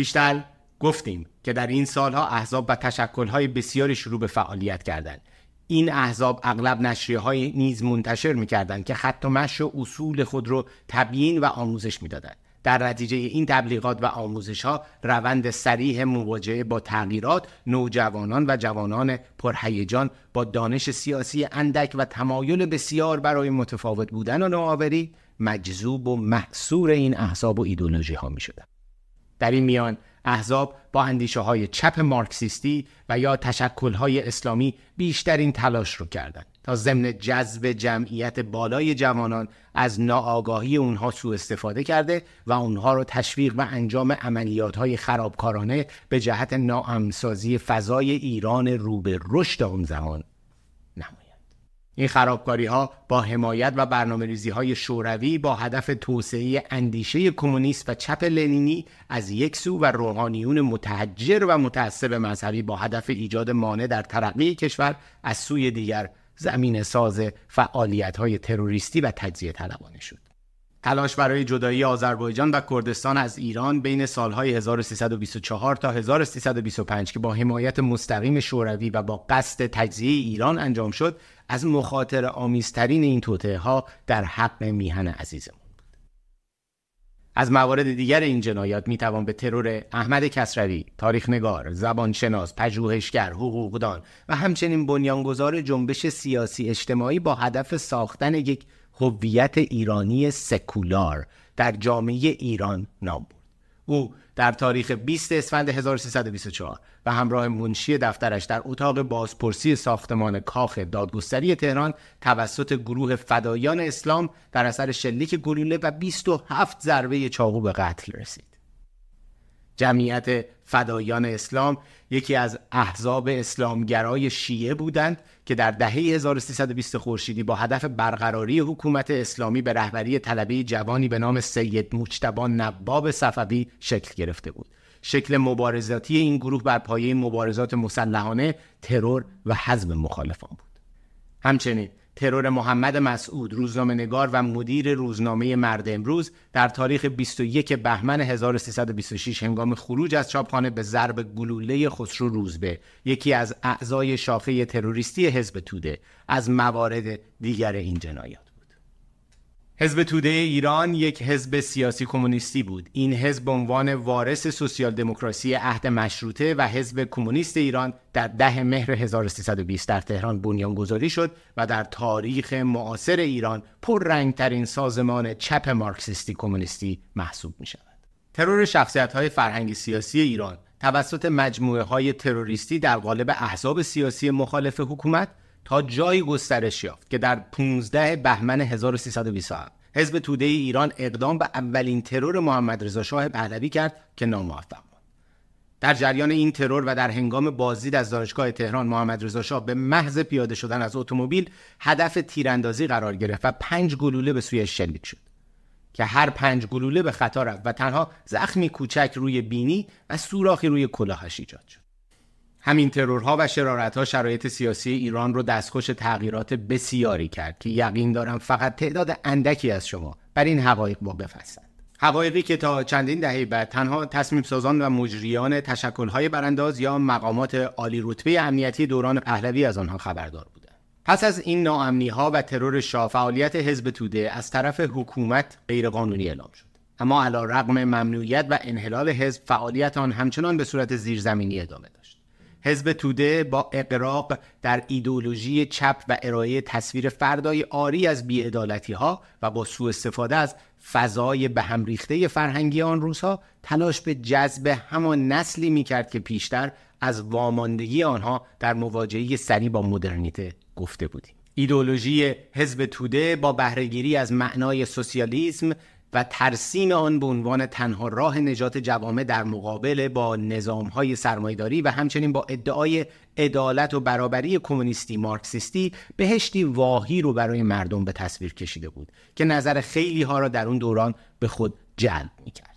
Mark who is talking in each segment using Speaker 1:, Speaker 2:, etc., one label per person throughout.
Speaker 1: پیشتر گفتیم که در این سالها احزاب و تشکلهای بسیاری شروع به فعالیت کردند این احزاب اغلب نشریه های نیز منتشر می‌کردند که خط و مش و اصول خود رو تبیین و آموزش می‌دادند در نتیجه این تبلیغات و آموزش ها روند سریح مواجهه با تغییرات نوجوانان و جوانان پرهیجان با دانش سیاسی اندک و تمایل بسیار برای متفاوت بودن و نوآوری مجذوب و محصور این احزاب و ایدولوژی ها می شدن. در این میان احزاب با اندیشه های چپ مارکسیستی و یا تشکل های اسلامی بیشترین تلاش رو کردند تا ضمن جذب جمعیت بالای جوانان از ناآگاهی اونها سوء استفاده کرده و اونها رو تشویق و انجام عملیات های خرابکارانه به جهت ناامسازی فضای ایران رو به رشد اون زمان. این خرابکاری ها با حمایت و برنامه ریزی های شوروی با هدف توسعه اندیشه کمونیست و چپ لنینی از یک سو و روحانیون متحجر و متعصب مذهبی با هدف ایجاد مانع در ترقی کشور از سوی دیگر زمین ساز فعالیت های تروریستی و تجزیه طلبانه شد. تلاش برای جدایی آذربایجان و کردستان از ایران بین سالهای 1324 تا 1325 که با حمایت مستقیم شوروی و با قصد تجزیه ایران انجام شد از مخاطر آمیزترین این توطعه ها در حق میهن عزیزمون. از موارد دیگر این جنایات می توان به ترور احمد کسروی، تاریخنگار، زبانشناس، پژوهشگر، حقوقدان و همچنین بنیانگذار جنبش سیاسی اجتماعی با هدف ساختن یک هویت ایرانی سکولار در جامعه ایران نام برد. او در تاریخ 20 اسفند 1324 و همراه منشی دفترش در اتاق بازپرسی ساختمان کاخ دادگستری تهران توسط گروه فدایان اسلام در اثر شلیک گلوله و 27 ضربه چاقو به قتل رسید. جمعیت فدایان اسلام یکی از احزاب اسلامگرای شیعه بودند که در دهه 1320 خورشیدی با هدف برقراری حکومت اسلامی به رهبری طلبه جوانی به نام سید مجتبی نباب صفوی شکل گرفته بود. شکل مبارزاتی این گروه بر پایه مبارزات مسلحانه، ترور و حزب مخالفان بود. همچنین ترور محمد مسعود روزنامه نگار و مدیر روزنامه مرد امروز در تاریخ 21 بهمن 1326 هنگام خروج از چاپخانه به ضرب گلوله خسرو روزبه یکی از اعضای شاخه تروریستی حزب توده. از موارد دیگر این جنایات. حزب توده ایران یک حزب سیاسی کمونیستی بود. این حزب به عنوان وارث سوسیال دموکراسی عهد مشروطه و حزب کمونیست ایران در ده مهر 1320 در تهران بنیان گذاری شد و در تاریخ معاصر ایران پررنگترین سازمان چپ مارکسیستی کمونیستی محسوب می شود. ترور شخصیت های فرهنگی سیاسی ایران توسط مجموعه های تروریستی در قالب احزاب سیاسی مخالف حکومت تا جایی گسترش یافت که در 15 بهمن 1327 حزب توده ایران اقدام به اولین ترور محمد رضا شاه پهلوی کرد که ناموفق ماند. در جریان این ترور و در هنگام بازدید از دانشگاه تهران محمد رضا شاه به محض پیاده شدن از اتومبیل هدف تیراندازی قرار گرفت و پنج گلوله به سوی شلیک شد که هر پنج گلوله به خطا رفت و تنها زخمی کوچک روی بینی و سوراخی روی کلاهش ایجاد شد همین ترورها و شرارتها شرایط سیاسی ایران رو دستخوش تغییرات بسیاری کرد که یقین دارم فقط تعداد اندکی از شما بر این حقایق واقف هستند. حقایقی که تا چندین دهه بعد تنها تصمیم سازان و مجریان تشکلهای برانداز یا مقامات عالی رتبه امنیتی دوران پهلوی از آنها خبردار بودند. پس از این ناامنی ها و ترور شاه فعالیت حزب توده از طرف حکومت غیرقانونی اعلام شد. اما علی رغم ممنوعیت و انحلال حزب فعالیت آن همچنان به صورت زیرزمینی ادامه داشت حزب توده با اقراق در ایدولوژی چپ و ارائه تصویر فردای آری از بیعدالتی ها و با سوء استفاده از فضای به هم ریخته فرهنگی آن روزها تلاش به جذب همان نسلی می کرد که پیشتر از واماندگی آنها در مواجهه سری با مدرنیته گفته بودیم. ایدولوژی حزب توده با بهرهگیری از معنای سوسیالیسم و ترسیم آن به عنوان تنها راه نجات جوامع در مقابل با های سرمایداری و همچنین با ادعای عدالت و برابری کمونیستی مارکسیستی بهشتی واهی رو برای مردم به تصویر کشیده بود که نظر خیلی ها را در اون دوران به خود جلب می کرد.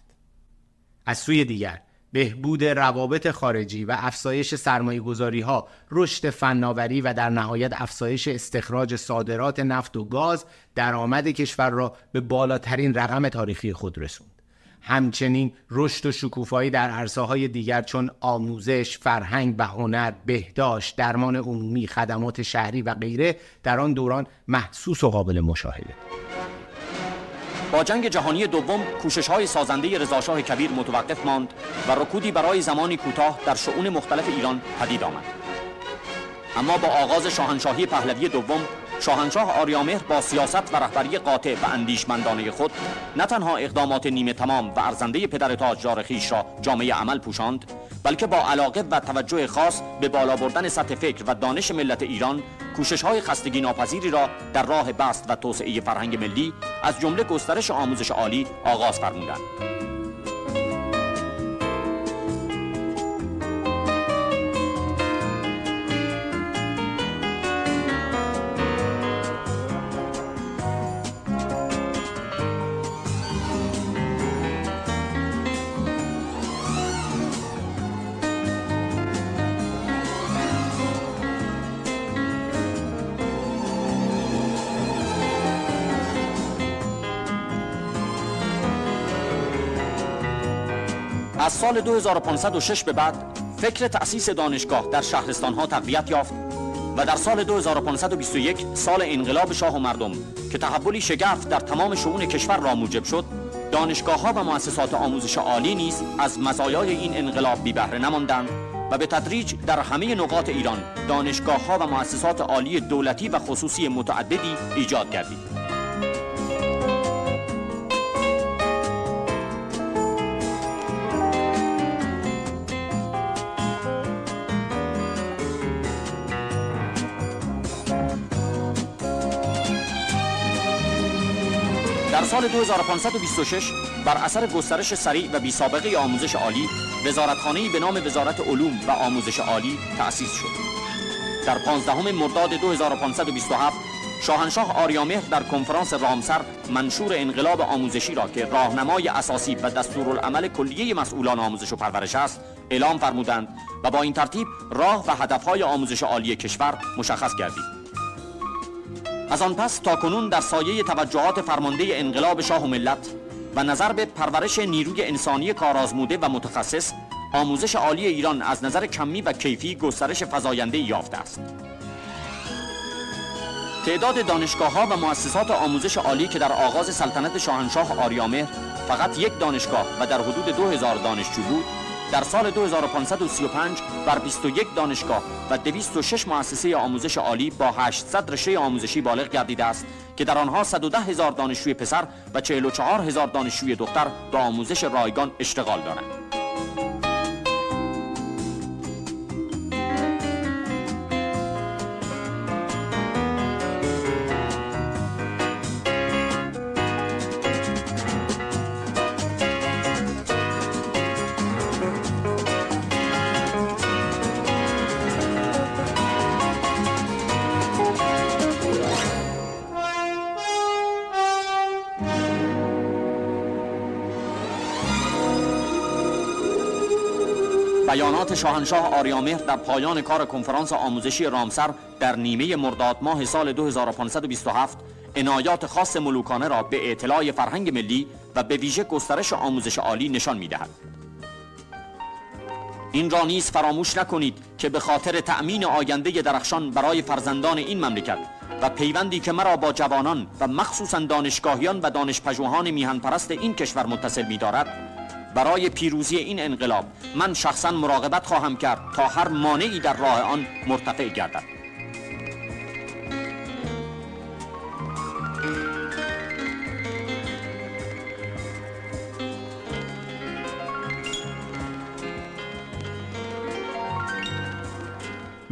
Speaker 1: از سوی دیگر بهبود روابط خارجی و افزایش سرمایه گذاری ها، رشد فناوری و در نهایت افزایش استخراج صادرات نفت و گاز درآمد کشور را به بالاترین رقم تاریخی خود رسوند. همچنین رشد و شکوفایی در عرصه های دیگر چون آموزش، فرهنگ و هنر، بهداشت، درمان عمومی، خدمات شهری و غیره در آن دوران محسوس و قابل مشاهده
Speaker 2: با جنگ جهانی دوم کوشش های سازنده رضاشاه کبیر متوقف ماند و رکودی برای زمانی کوتاه در شعون مختلف ایران پدید آمد. اما با آغاز شاهنشاهی پهلوی دوم شاهنشاه آریامهر با سیاست و رهبری قاطع و اندیشمندانه خود نه تنها اقدامات نیمه تمام و ارزنده پدر تاجدار خیش را جامعه عمل پوشاند بلکه با علاقه و توجه خاص به بالا بردن سطح فکر و دانش ملت ایران کوشش های خستگی ناپذیری را در راه بست و توسعه فرهنگ ملی از جمله گسترش آموزش عالی آغاز فرمودند. از سال 2506 به بعد فکر تأسیس دانشگاه در شهرستان ها تقویت یافت و در سال 2521 سال انقلاب شاه و مردم که تحولی شگرف در تمام شئون کشور را موجب شد دانشگاه ها و مؤسسات آموزش عالی نیز از مزایای این انقلاب بی بهره نماندند و به تدریج در همه نقاط ایران دانشگاه ها و مؤسسات عالی دولتی و خصوصی متعددی ایجاد گردید. سال 2526 بر اثر گسترش سریع و بی سابقه آموزش عالی وزارتخانه‌ای به نام وزارت علوم و آموزش عالی تأسیس شد. در 15 مرداد 2527 شاهنشاه آریامهر در کنفرانس رامسر منشور انقلاب آموزشی را که راهنمای اساسی و دستورالعمل کلیه مسئولان آموزش و پرورش است اعلام فرمودند و با این ترتیب راه و هدفهای آموزش عالی کشور مشخص گردید. از آن پس تا کنون در سایه توجهات فرمانده انقلاب شاه و ملت و نظر به پرورش نیروی انسانی کارآزموده و متخصص آموزش عالی ایران از نظر کمی و کیفی گسترش فزاینده یافته است. تعداد دانشگاه ها و مؤسسات آموزش عالی که در آغاز سلطنت شاهنشاه آریامهر فقط یک دانشگاه و در حدود 2000 دانشجو بود در سال 2535 بر 21 دانشگاه و 206 مؤسسه آموزش عالی با 800 رشته آموزشی بالغ گردیده است که در آنها 110 هزار دانشجوی پسر و 44 هزار دانشجوی دختر به آموزش رایگان اشتغال دارند. بیانات شاهنشاه آریامهر در پایان کار کنفرانس آموزشی رامسر در نیمه مرداد ماه سال 2527 عنایات خاص ملوکانه را به اطلاع فرهنگ ملی و به ویژه گسترش آموزش عالی نشان می‌دهد. این را نیز فراموش نکنید که به خاطر تأمین آینده درخشان برای فرزندان این مملکت و پیوندی که مرا با جوانان و مخصوصا دانشگاهیان و دانشپژوهان میهن پرست این کشور متصل می دارد برای پیروزی این انقلاب من شخصا مراقبت خواهم کرد تا هر مانعی در راه آن مرتفع گردد.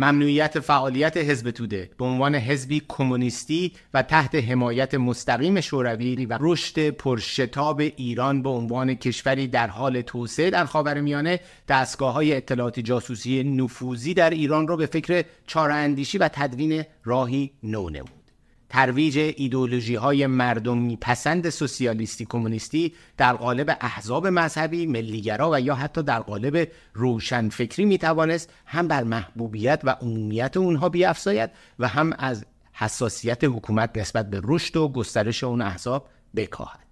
Speaker 1: ممنوعیت فعالیت حزب توده به عنوان حزبی کمونیستی و تحت حمایت مستقیم شوروی و رشد پرشتاب ایران به عنوان کشوری در حال توسعه در خاورمیانه دستگاه های اطلاعات جاسوسی نفوذی در ایران را به فکر چاره و تدوین راهی نو نمود ترویج ایدولوژی های مردمی پسند سوسیالیستی کمونیستی در قالب احزاب مذهبی ملیگرا و یا حتی در قالب روشنفکری می توانست هم بر محبوبیت و عمومیت اونها بیافزاید و هم از حساسیت حکومت نسبت به رشد و گسترش اون احزاب بکاهد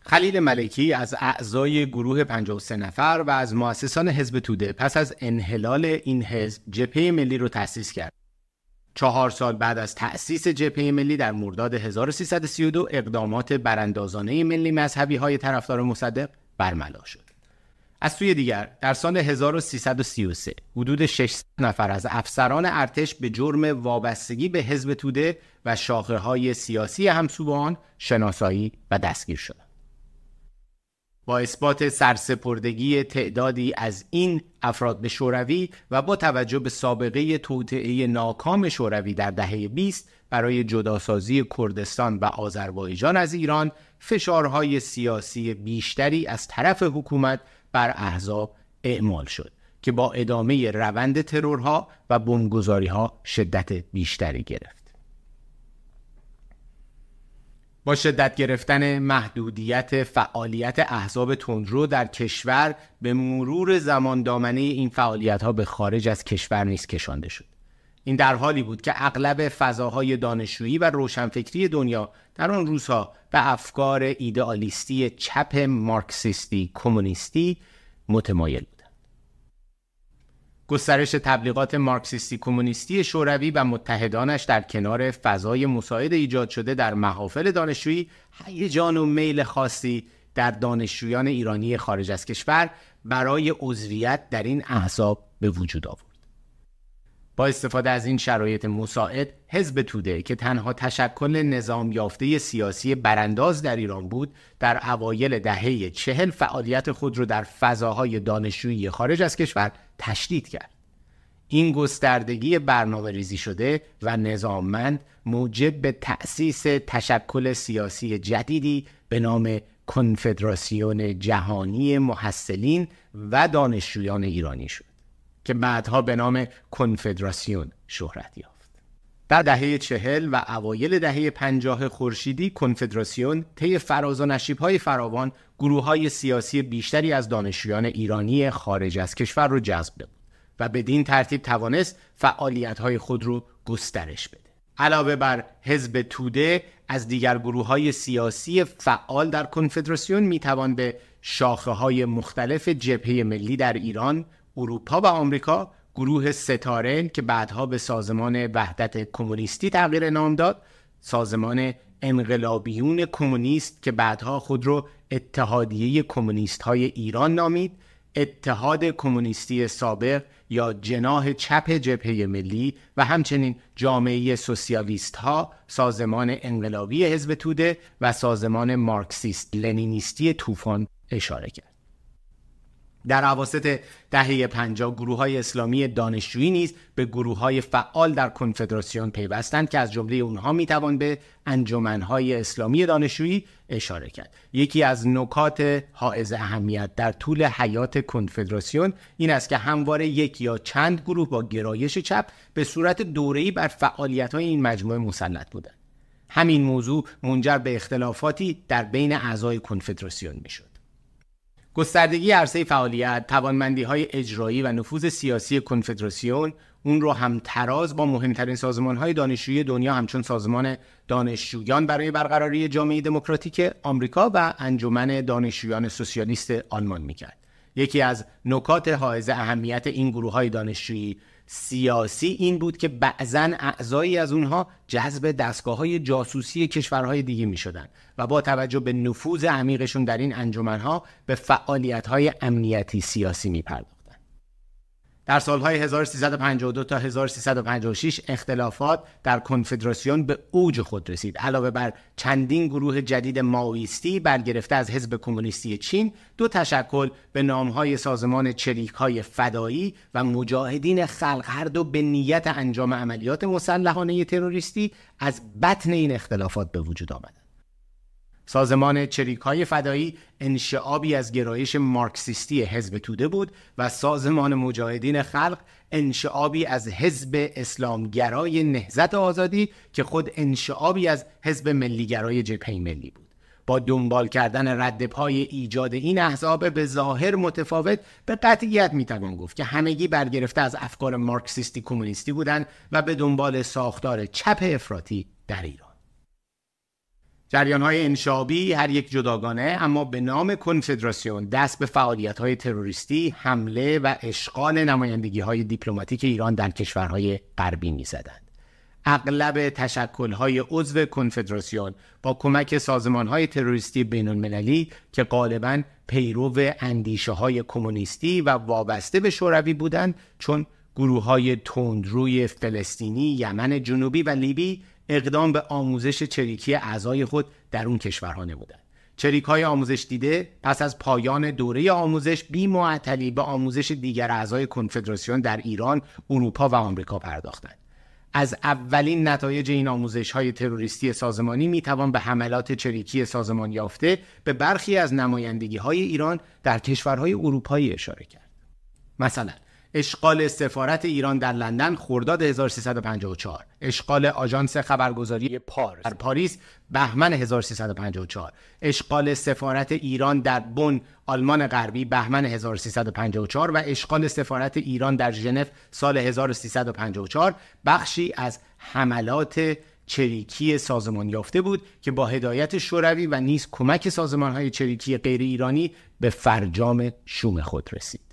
Speaker 1: خلیل ملکی از اعضای گروه 53 نفر و از مؤسسان حزب توده پس از انحلال این حزب جبهه ملی رو تأسیس کرد. چهار سال بعد از تأسیس جبهه ملی در مرداد 1332 اقدامات براندازانه ملی مذهبی های طرفدار مصدق برملا شد. از سوی دیگر در سال 1333 حدود 600 نفر از افسران ارتش به جرم وابستگی به حزب توده و شاخه های سیاسی همسو شناسایی و دستگیر شدند. با اثبات سرسپردگی تعدادی از این افراد به شوروی و با توجه به سابقه توطعه ناکام شوروی در دهه 20 برای جداسازی کردستان و آذربایجان از ایران فشارهای سیاسی بیشتری از طرف حکومت بر احزاب اعمال شد که با ادامه روند ترورها و بمبگذاریها شدت بیشتری گرفت. با شدت گرفتن محدودیت فعالیت احزاب تندرو در کشور به مرور زمان دامنه این فعالیت ها به خارج از کشور نیز کشانده شد. این در حالی بود که اغلب فضاهای دانشجویی و روشنفکری دنیا در آن روزها به افکار ایدئالیستی چپ مارکسیستی کمونیستی متمایل بود. گسترش تبلیغات مارکسیستی کمونیستی شوروی و متحدانش در کنار فضای مساعد ایجاد شده در محافل دانشجویی هیجان و میل خاصی در دانشجویان ایرانی خارج از کشور برای عضویت در این احزاب به وجود آورد. با استفاده از این شرایط مساعد حزب توده که تنها تشکل نظام یافته سیاسی برانداز در ایران بود در اوایل دهه چهل فعالیت خود را در فضاهای دانشجویی خارج از کشور تشدید کرد این گستردگی برنامه ریزی شده و نظاممند موجب به تأسیس تشکل سیاسی جدیدی به نام کنفدراسیون جهانی محصلین و دانشجویان ایرانی شد که بعدها به نام کنفدراسیون شهرت یافت. در دهه چهل و اوایل دهه پنجاه خورشیدی کنفدراسیون طی فراز و های فراوان گروه های سیاسی بیشتری از دانشجویان ایرانی خارج از کشور رو جذب بود و بدین ترتیب توانست فعالیت های خود رو گسترش بده. علاوه بر حزب توده از دیگر گروه های سیاسی فعال در کنفدراسیون می توان به شاخه های مختلف جبهه ملی در ایران اروپا و آمریکا گروه ستاره که بعدها به سازمان وحدت کمونیستی تغییر نام داد سازمان انقلابیون کمونیست که بعدها خود رو اتحادیه کمونیست های ایران نامید اتحاد کمونیستی سابق یا جناح چپ جبهه ملی و همچنین جامعه سوسیالیست ها سازمان انقلابی حزب توده و سازمان مارکسیست لنینیستی طوفان اشاره کرد. در عواسط دهه 50 گروه های اسلامی دانشجویی نیز به گروه های فعال در کنفدراسیون پیوستند که از جمله اونها می‌توان به های اسلامی دانشجویی اشاره کرد. یکی از نکات حائز اهمیت در طول حیات کنفدراسیون این است که همواره یک یا چند گروه با گرایش چپ به صورت دوره‌ای بر فعالیت های این مجموعه مسلط بودند. همین موضوع منجر به اختلافاتی در بین اعضای کنفدراسیون می‌شد. گستردگی عرصه فعالیت، توانمندی های اجرایی و نفوذ سیاسی کنفدراسیون اون رو هم تراز با مهمترین سازمان های دانشجویی دنیا همچون سازمان دانشجویان برای برقراری جامعه دموکراتیک آمریکا و انجمن دانشجویان سوسیالیست آلمان می‌کرد. یکی از نکات حائز اهمیت این گروه های دانشجویی سیاسی این بود که بعضا اعضایی از اونها جذب دستگاه های جاسوسی کشورهای دیگه می شدن و با توجه به نفوذ عمیقشون در این انجمنها به فعالیت های امنیتی سیاسی می پرداخت. در سالهای 1352 تا 1356 اختلافات در کنفدراسیون به اوج خود رسید. علاوه بر چندین گروه جدید ماویستی برگرفته از حزب کمونیستی چین دو تشکل به نامهای سازمان چریک های فدایی و مجاهدین خلق هر دو به نیت انجام عملیات مسلحانه تروریستی از بطن این اختلافات به وجود آمدند. سازمان چریک های فدایی انشعابی از گرایش مارکسیستی حزب توده بود و سازمان مجاهدین خلق انشعابی از حزب اسلامگرای نهزت آزادی که خود انشعابی از حزب ملیگرای جبهه ملی بود. با دنبال کردن رد پای ایجاد این احزاب به ظاهر متفاوت به قطعیت می‌توان گفت که همگی برگرفته از افکار مارکسیستی کمونیستی بودند و به دنبال ساختار چپ افراطی در ایران. جریان های انشابی هر یک جداگانه اما به نام کنفدراسیون دست به فعالیت های تروریستی حمله و اشغال نمایندگی های دیپلماتیک ایران در کشورهای غربی می زدند. اغلب تشکل های عضو کنفدراسیون با کمک سازمان های تروریستی بین المللی که غالبا پیرو اندیشه های کمونیستی و وابسته به شوروی بودند چون گروه های تندروی فلسطینی، یمن جنوبی و لیبی اقدام به آموزش چریکی اعضای خود در اون کشورها نمودند. چریک های آموزش دیده پس از پایان دوره آموزش بی معطلی به آموزش دیگر اعضای کنفدراسیون در ایران، اروپا و آمریکا پرداختند. از اولین نتایج این آموزش های تروریستی سازمانی می توان به حملات چریکی سازمان یافته به برخی از نمایندگی های ایران در کشورهای اروپایی اشاره کرد. مثلا اشغال سفارت ایران در لندن خرداد 1354 اشغال آژانس خبرگزاری پارس. در پاریس بهمن 1354 اشغال سفارت ایران در بن آلمان غربی بهمن 1354 و اشغال سفارت ایران در ژنو سال 1354 بخشی از حملات چریکی سازمان یافته بود که با هدایت شوروی و نیز کمک سازمان های چریکی غیر ایرانی به فرجام شوم خود رسید.